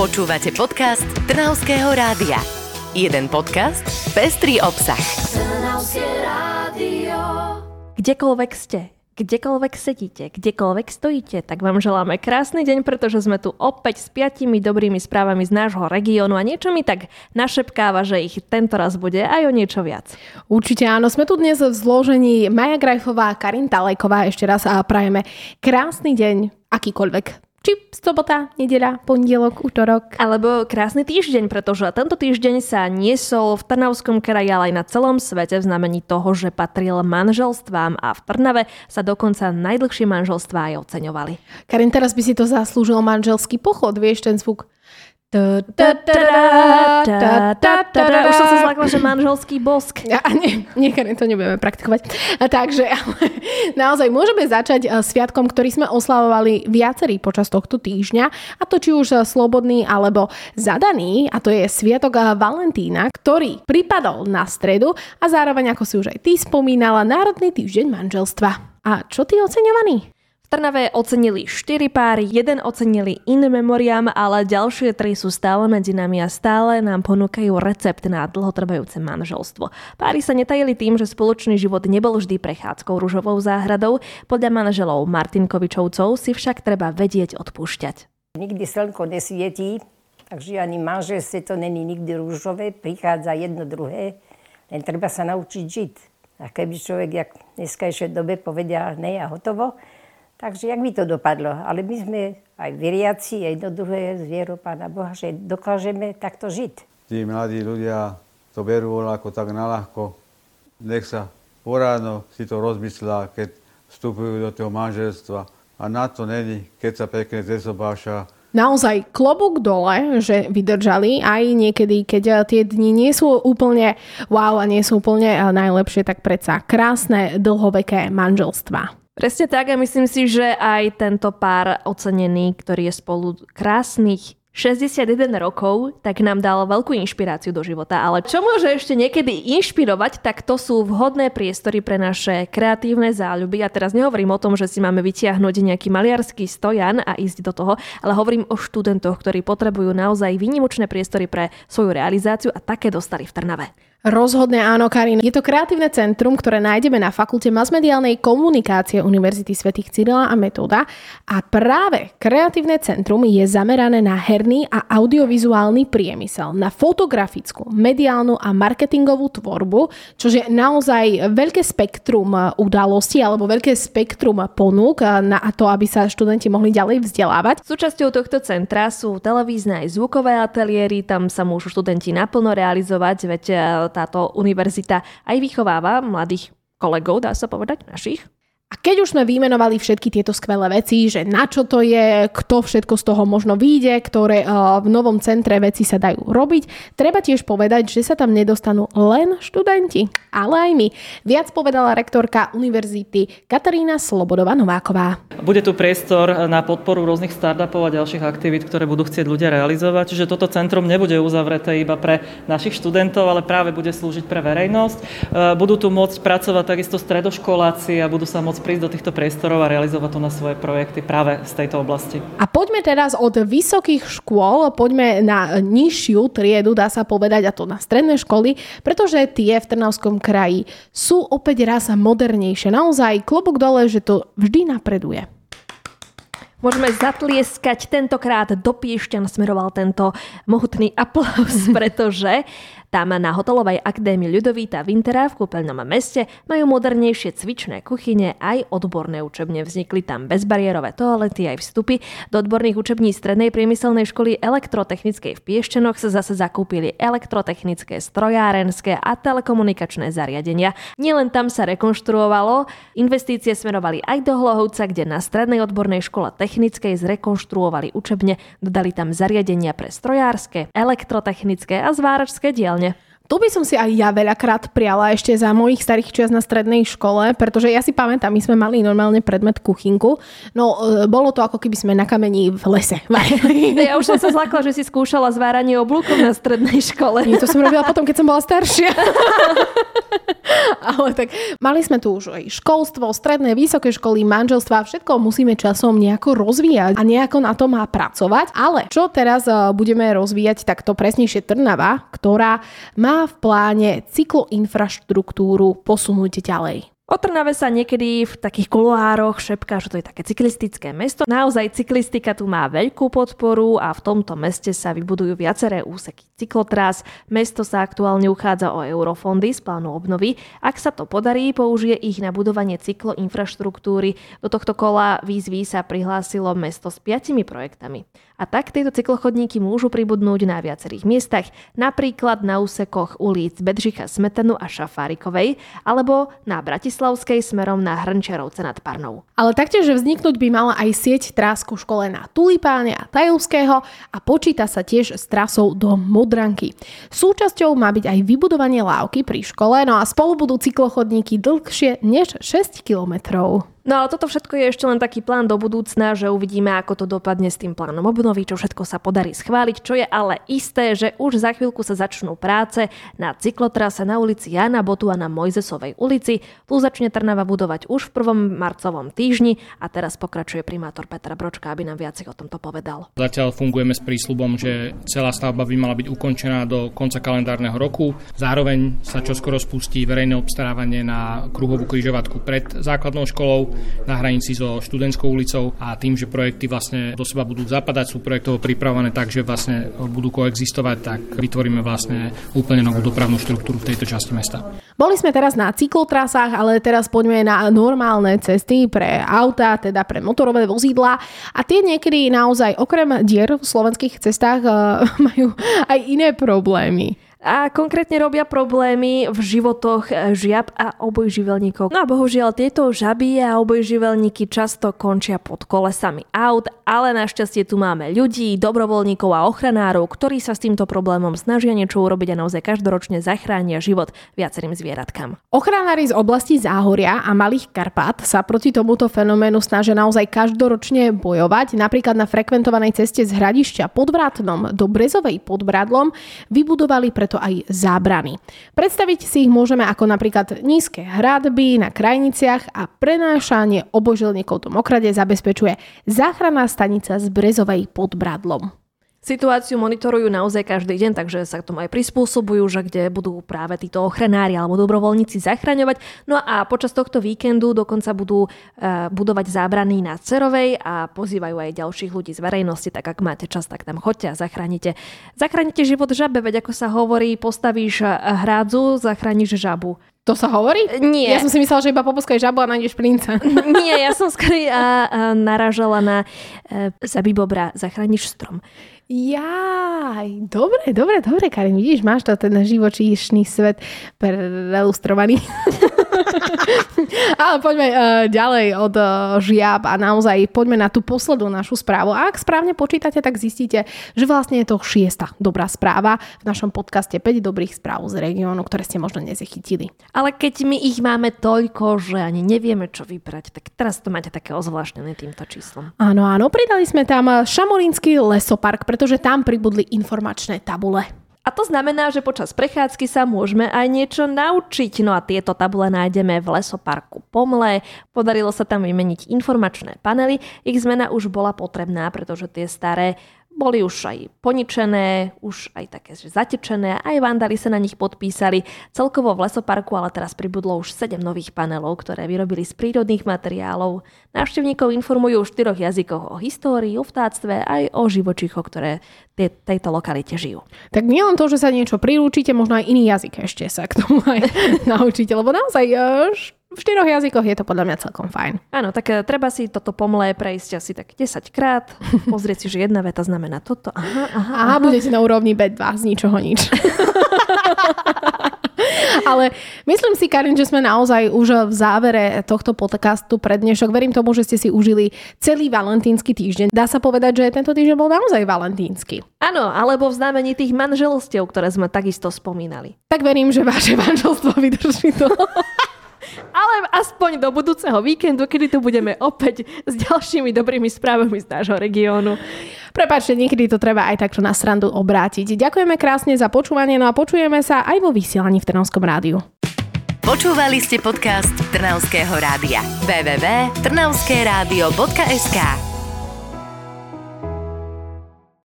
Počúvate podcast Trnavského rádia. Jeden podcast, pestrý obsah. Trnavské rádio. Kdekoľvek ste, kdekoľvek sedíte, kdekoľvek stojíte, tak vám želáme krásny deň, pretože sme tu opäť s piatimi dobrými správami z nášho regiónu a niečo mi tak našepkáva, že ich tento raz bude aj o niečo viac. Určite áno, sme tu dnes v zložení Maja Grajfová, Karin Talejková, ešte raz a prajeme krásny deň, akýkoľvek či sobota, nedeľa, pondelok, útorok. Alebo krásny týždeň, pretože tento týždeň sa niesol v Trnavskom kraji, ale aj na celom svete v znamení toho, že patril manželstvám a v Trnave sa dokonca najdlhšie manželstvá aj oceňovali. Karin, teraz by si to zaslúžil manželský pochod, vieš ten zvuk už som sa zlakla, že manželský bosk. A nie, nie, to nebudeme praktikovať. A takže naozaj môžeme začať sviatkom, ktorý sme oslavovali viacerí počas tohto týždňa. A to či už slobodný alebo zadaný. A to je Sviatok Valentína, ktorý pripadol na stredu a zároveň, ako si už aj ty spomínala, Národný týždeň manželstva. A čo ty oceňovaný? Trnave ocenili 4 páry, jeden ocenili in memoriam, ale ďalšie tri sú stále medzi nami a stále nám ponúkajú recept na dlhotrvajúce manželstvo. Páry sa netajili tým, že spoločný život nebol vždy prechádzkou ružovou záhradou, podľa manželov Martinkovičovcov si však treba vedieť odpúšťať. Nikdy slnko nesvietí, takže ani manželstve to není nikdy rúžové, prichádza jedno druhé, len treba sa naučiť žiť. A keby človek, jak dneska ešte dobe povedia, ne a hotovo, Takže jak by to dopadlo? Ale my sme aj veriaci, aj do druhé z vieru Pána Boha, že dokážeme takto žiť. Tí mladí ľudia to berú ako tak naľahko. Nech sa poráno si to rozmyslia, keď vstupujú do toho manželstva. A na to není, keď sa pekne zesobáša. Naozaj klobúk dole, že vydržali aj niekedy, keď tie dni nie sú úplne wow a nie sú úplne najlepšie, tak predsa krásne dlhoveké manželstva. Presne tak a myslím si, že aj tento pár ocenený, ktorý je spolu krásnych 61 rokov, tak nám dal veľkú inšpiráciu do života. Ale čo môže ešte niekedy inšpirovať, tak to sú vhodné priestory pre naše kreatívne záľuby. A teraz nehovorím o tom, že si máme vytiahnuť nejaký maliarský stojan a ísť do toho, ale hovorím o študentoch, ktorí potrebujú naozaj výnimočné priestory pre svoju realizáciu a také dostali v Trnave. Rozhodne áno, Karin. Je to kreatívne centrum, ktoré nájdeme na Fakulte masmediálnej komunikácie Univerzity svätých Cyrila a Metóda a práve kreatívne centrum je zamerané na herný a audiovizuálny priemysel, na fotografickú, mediálnu a marketingovú tvorbu, čo je naozaj veľké spektrum udalostí alebo veľké spektrum ponúk na to, aby sa študenti mohli ďalej vzdelávať. Súčasťou tohto centra sú televízne aj zvukové ateliéry, tam sa môžu študenti naplno realizovať, veď táto univerzita aj vychováva mladých kolegov, dá sa povedať, našich, a keď už sme vymenovali všetky tieto skvelé veci, že na čo to je, kto všetko z toho možno vyjde, ktoré uh, v novom centre veci sa dajú robiť, treba tiež povedať, že sa tam nedostanú len študenti, ale aj my. Viac povedala rektorka univerzity Katarína Slobodová Nováková. Bude tu priestor na podporu rôznych startupov a ďalších aktivít, ktoré budú chcieť ľudia realizovať, čiže toto centrum nebude uzavreté iba pre našich študentov, ale práve bude slúžiť pre verejnosť. Uh, budú tu môcť pracovať takisto stredoškoláci a budú sa môcť prísť do týchto priestorov a realizovať tu na svoje projekty práve z tejto oblasti. A poďme teraz od vysokých škôl, poďme na nižšiu triedu, dá sa povedať, a to na stredné školy, pretože tie v Trnavskom kraji sú opäť raz modernejšie. Naozaj klobok dole, že to vždy napreduje. Môžeme zatlieskať tentokrát do Piešťan smeroval tento mohutný aplaus, pretože tam na hotelovej akadémii Ľudovíta Vintera v kúpeľnom meste majú modernejšie cvičné kuchyne, aj odborné učebne. Vznikli tam bezbariérové toalety aj vstupy. Do odborných učební strednej priemyselnej školy elektrotechnickej v Piešťanoch sa zase zakúpili elektrotechnické, strojárenské a telekomunikačné zariadenia. Nielen tam sa rekonštruovalo, investície smerovali aj do Hlohovca, kde na strednej odbornej škole technickej zrekonštruovali učebne, dodali tam zariadenia pre strojárske, elektrotechnické a zváračské dielne. Tu by som si aj ja veľakrát priala ešte za mojich starých čias na strednej škole, pretože ja si pamätám, my sme mali normálne predmet kuchynku. No, e, bolo to ako keby sme na kameni v lese. ja už som sa zlakla, že si skúšala zváranie oblúkov na strednej škole. Nie, to som robila potom, keď som bola staršia. Ale tak mali sme tu už aj školstvo, stredné, vysoké školy, manželstva, všetko musíme časom nejako rozvíjať a nejako na to má pracovať. Ale čo teraz e, budeme rozvíjať, tak to presnejšie Trnava, ktorá má v pláne cykloinfraštruktúru posunúť ďalej. O Trnave sa niekedy v takých kuloároch šepká, že to je také cyklistické mesto. Naozaj cyklistika tu má veľkú podporu a v tomto meste sa vybudujú viaceré úseky cyklotras. Mesto sa aktuálne uchádza o eurofondy z plánu obnovy. Ak sa to podarí, použije ich na budovanie cykloinfraštruktúry. Do tohto kola výzvy sa prihlásilo mesto s piatimi projektami. A tak tieto cyklochodníky môžu pribudnúť na viacerých miestach, napríklad na úsekoch ulic Bedřicha Smetanu a Šafárikovej, alebo na Bratislavskej smerom na Hrnčiarovce nad Parnou. Ale taktiež vzniknúť by mala aj sieť trásku škole na Tulipáne a Tajovského a počíta sa tiež s trasou do Modranky. Súčasťou má byť aj vybudovanie lávky pri škole, no a spolu budú cyklochodníky dlhšie než 6 kilometrov. No ale toto všetko je ešte len taký plán do budúcna, že uvidíme, ako to dopadne s tým plánom obnovy, čo všetko sa podarí schváliť, čo je ale isté, že už za chvíľku sa začnú práce na cyklotrase na ulici Jana Botu a na Mojzesovej ulici. Tu začne Trnava budovať už v prvom marcovom týždni a teraz pokračuje primátor Petra Bročka, aby nám viac o tomto povedal. Zatiaľ fungujeme s prísľubom, že celá stavba by mala byť ukončená do konca kalendárneho roku. Zároveň sa čoskoro spustí verejné obstarávanie na kruhovú križovatku pred základnou školou na hranici so študentskou ulicou a tým, že projekty vlastne do seba budú zapadať, sú projektovo pripravené tak, že vlastne budú koexistovať, tak vytvoríme vlastne úplne novú dopravnú štruktúru v tejto časti mesta. Boli sme teraz na cyklotrasách, ale teraz poďme na normálne cesty pre auta, teda pre motorové vozidla a tie niekedy naozaj okrem dier v slovenských cestách majú aj iné problémy a konkrétne robia problémy v životoch eh, žiab a obojživelníkov. No a bohužiaľ tieto žaby a obojživelníky často končia pod kolesami aut, ale našťastie tu máme ľudí, dobrovoľníkov a ochranárov, ktorí sa s týmto problémom snažia niečo urobiť a naozaj každoročne zachránia život viacerým zvieratkám. Ochranári z oblasti Záhoria a Malých Karpát sa proti tomuto fenoménu snažia naozaj každoročne bojovať. Napríklad na frekventovanej ceste z Hradišťa pod Vrátnom do Brezovej pod Bradlom vybudovali pre preto aj zábrany. Predstaviť si ich môžeme ako napríklad nízke hradby na krajniciach a prenášanie obožilníkov do mokrade zabezpečuje záchranná stanica z Brezovej pod Bradlom. Situáciu monitorujú naozaj každý deň, takže sa k tomu aj prispôsobujú, že kde budú práve títo ochranári alebo dobrovoľníci zachraňovať. No a počas tohto víkendu dokonca budú uh, budovať zábrany na Cerovej a pozývajú aj ďalších ľudí z verejnosti, tak ak máte čas, tak tam choďte a zachránite. Zachránite život žabe, veď ako sa hovorí, postavíš hrádzu, zachrániš žabu. To sa hovorí? Nie. Ja som si myslela, že iba poposkaj žabu a nájdeš princa. Nie, ja som skôr naražala na uh, zabí bobra, zachrániš strom. Jaj, dobre, dobre, dobre, Karin, vidíš, máš to ten živočíšny svet prelustrovaný. Ale poďme uh, ďalej od uh, žiab a naozaj poďme na tú poslednú našu správu. A ak správne počítate, tak zistíte, že vlastne je to šiesta dobrá správa v našom podcaste 5 dobrých správ z regiónu, ktoré ste možno nezachytili. Ale keď my ich máme toľko, že ani nevieme, čo vybrať, tak teraz to máte také ozvláštnené týmto číslom. Áno, áno, pridali sme tam Šamorínsky lesopark, pretože tam pribudli informačné tabule. A to znamená, že počas prechádzky sa môžeme aj niečo naučiť. No a tieto tabule nájdeme v lesoparku Pomle. Podarilo sa tam vymeniť informačné panely. Ich zmena už bola potrebná, pretože tie staré boli už aj poničené, už aj také že zatečené, aj vandali sa na nich podpísali. Celkovo v lesoparku ale teraz pribudlo už 7 nových panelov, ktoré vyrobili z prírodných materiálov. Návštevníkov informujú v štyroch jazykoch o histórii, o vtáctve aj o živočíchoch, ktoré tej, tejto lokalite žijú. Tak nie len to, že sa niečo prirúčite, možno aj iný jazyk ešte sa k tomu aj naučíte, lebo naozaj v štyroch jazykoch je to podľa mňa celkom fajn. Áno, tak uh, treba si toto pomlé prejsť asi tak 10 krát, pozrieť si, že jedna veta znamená toto. Aha, aha, aha. aha budete na úrovni B2 z ničoho nič. Ale myslím si, Karin, že sme naozaj už v závere tohto podcastu pre dnešok. Verím tomu, že ste si užili celý valentínsky týždeň. Dá sa povedať, že tento týždeň bol naozaj valentínsky. Áno, alebo v znamení tých manželstiev, ktoré sme takisto spomínali. Tak verím, že vaše manželstvo vydrží to. Ale aspoň do budúceho víkendu, kedy tu budeme opäť s ďalšími dobrými správami z nášho regiónu. Prepačte, niekedy to treba aj takto na srandu obrátiť. Ďakujeme krásne za počúvanie, no a počujeme sa aj vo vysielaní v Trnavskom rádiu. Počúvali ste podcast Trnavského rádia. www.trnavskeradio.sk